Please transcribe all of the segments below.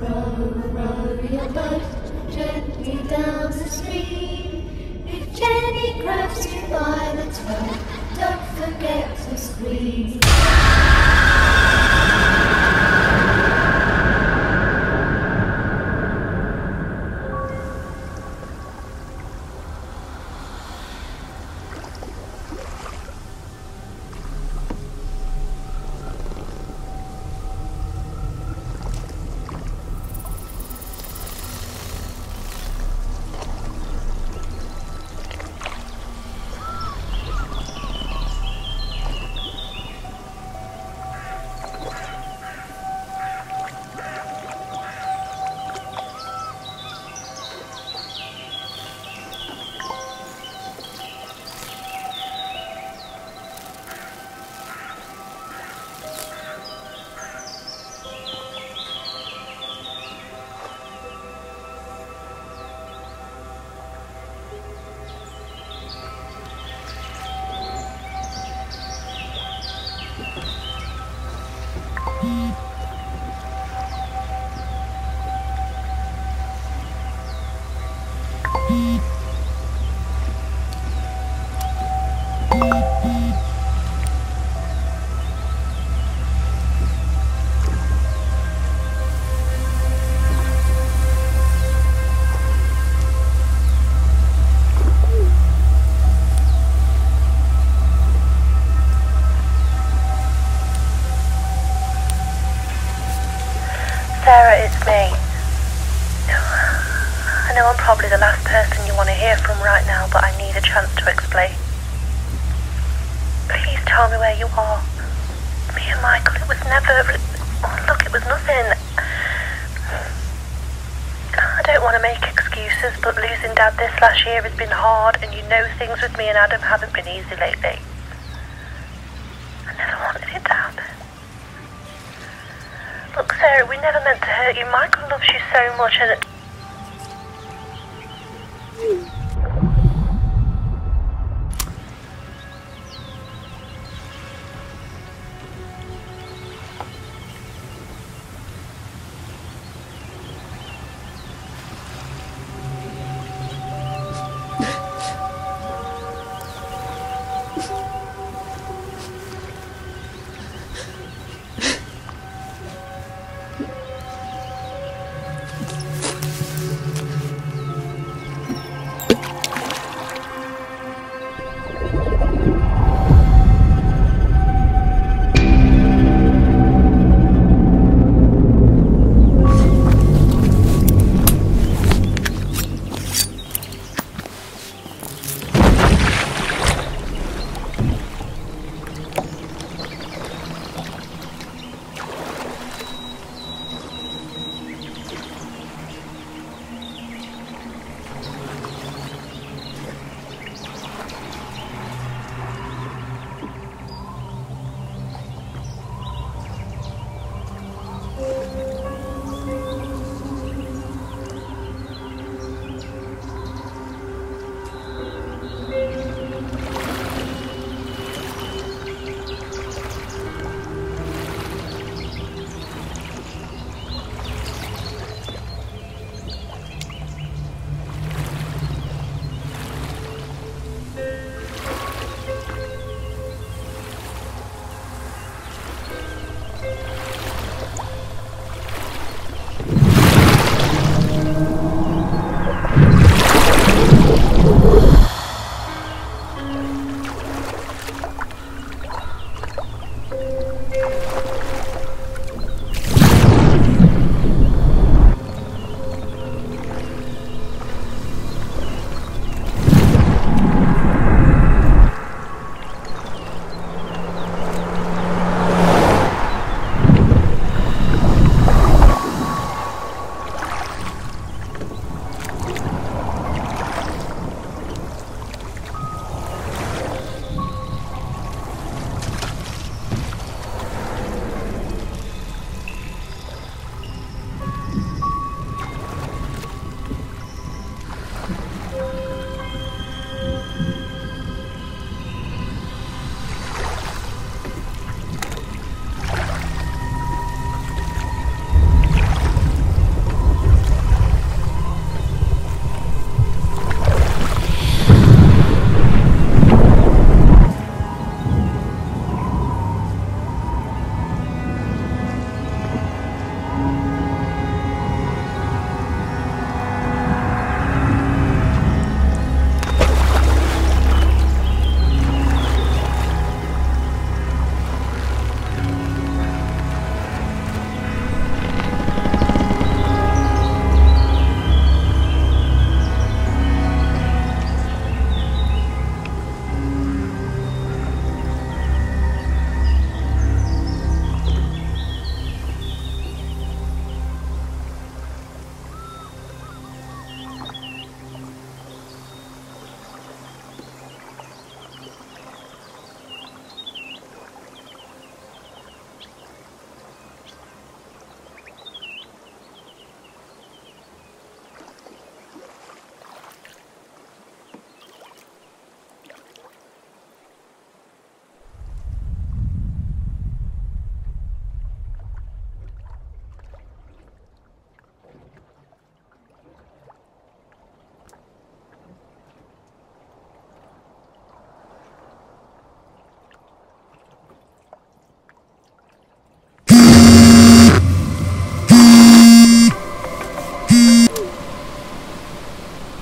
row, row your boat gently down the stream. If Jenny grabs you by the toe, don't forget to scream. Person you want to hear from right now, but I need a chance to explain. Please tell me where you are. Me and Michael, it was never. Oh, look, it was nothing. I don't want to make excuses, but losing Dad this last year has been hard, and you know things with me and Adam haven't been easy lately. I never wanted it to happen. Look, Sarah, we never meant to hurt you. Michael loves you so much, and it... 嗯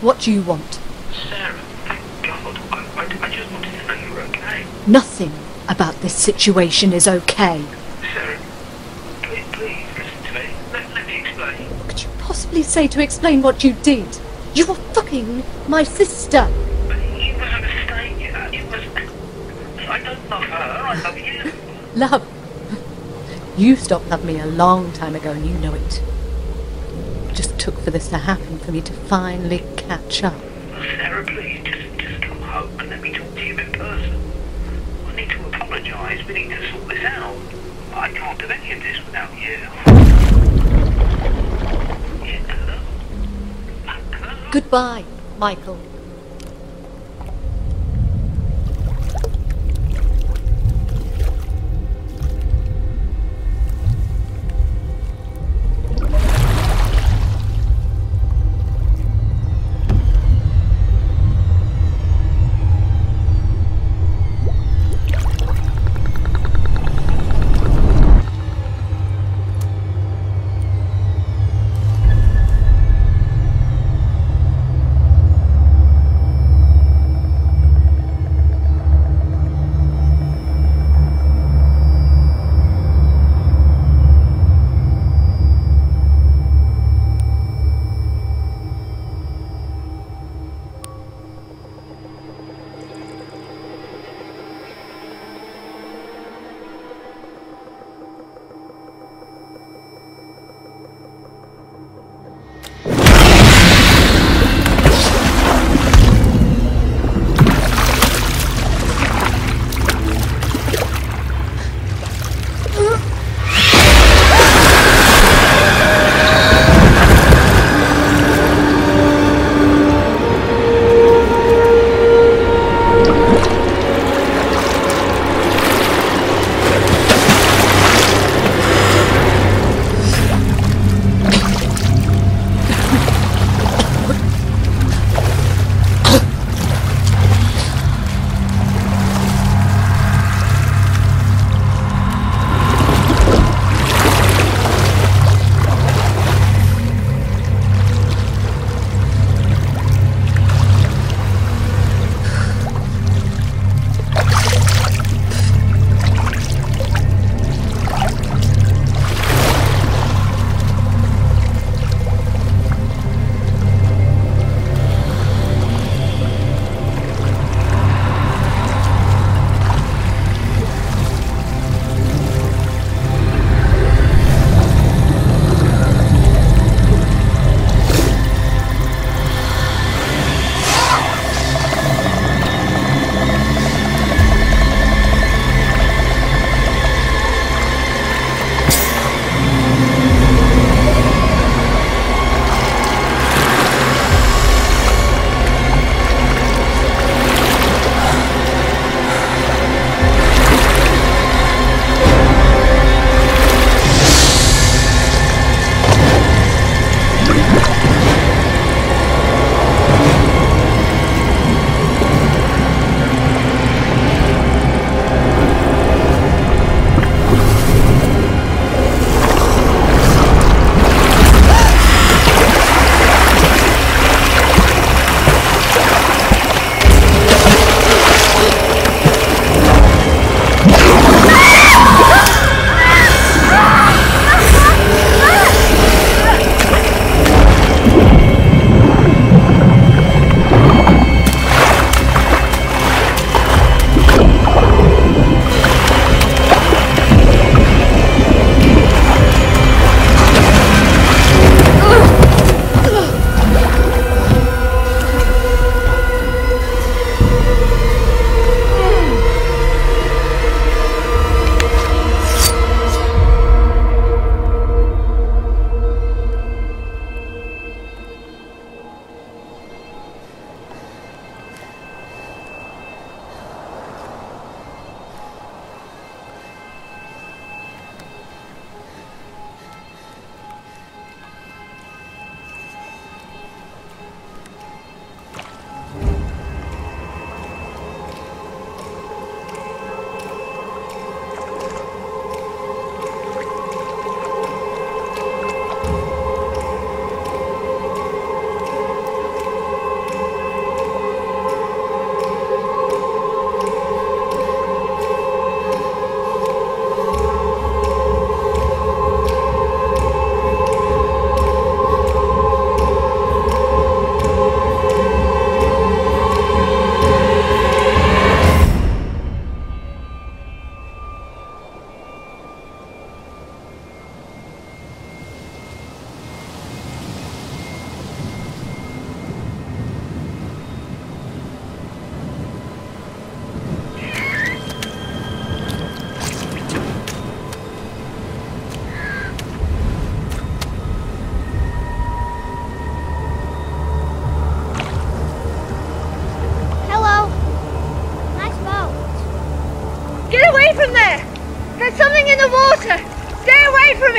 What do you want? Sarah, thank God. I, I, I just wanted to know you were okay. Nothing about this situation is okay. Sarah, please, please listen to me. Let, let me explain. What could you possibly say to explain what you did? You were fucking my sister. But it was a mistake. It uh, was. I don't love her. I love you. Love. You stopped loving me a long time ago and you know it. Took for this to happen for me to finally catch up. Sarah, please, just, just come home and let me talk to you in person. I need to apologise. We need to sort this out. I can't do any of this without you. Yeah, hello? Hello? Goodbye, Michael.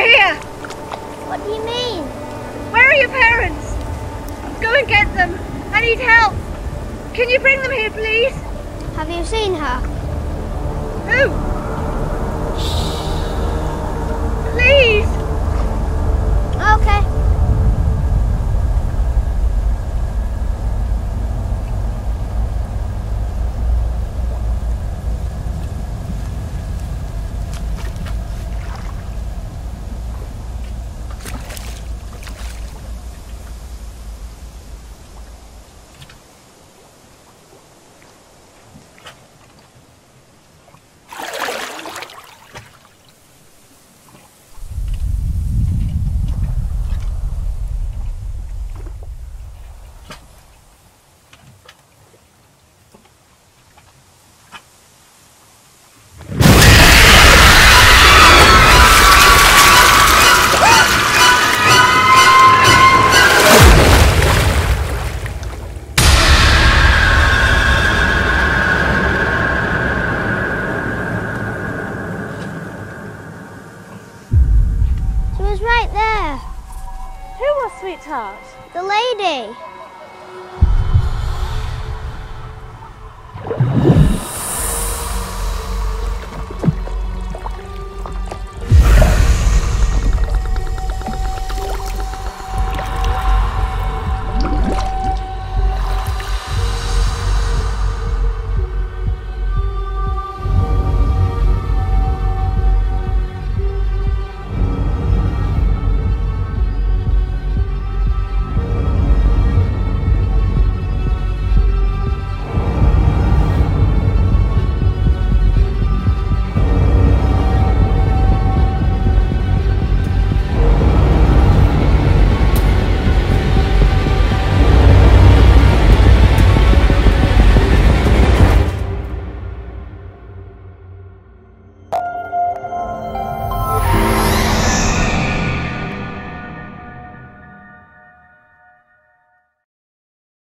Here! What do you mean? Where are your parents? Go and get them. I need help. Can you bring them here, please? Have you seen her? Who? Please. Okay.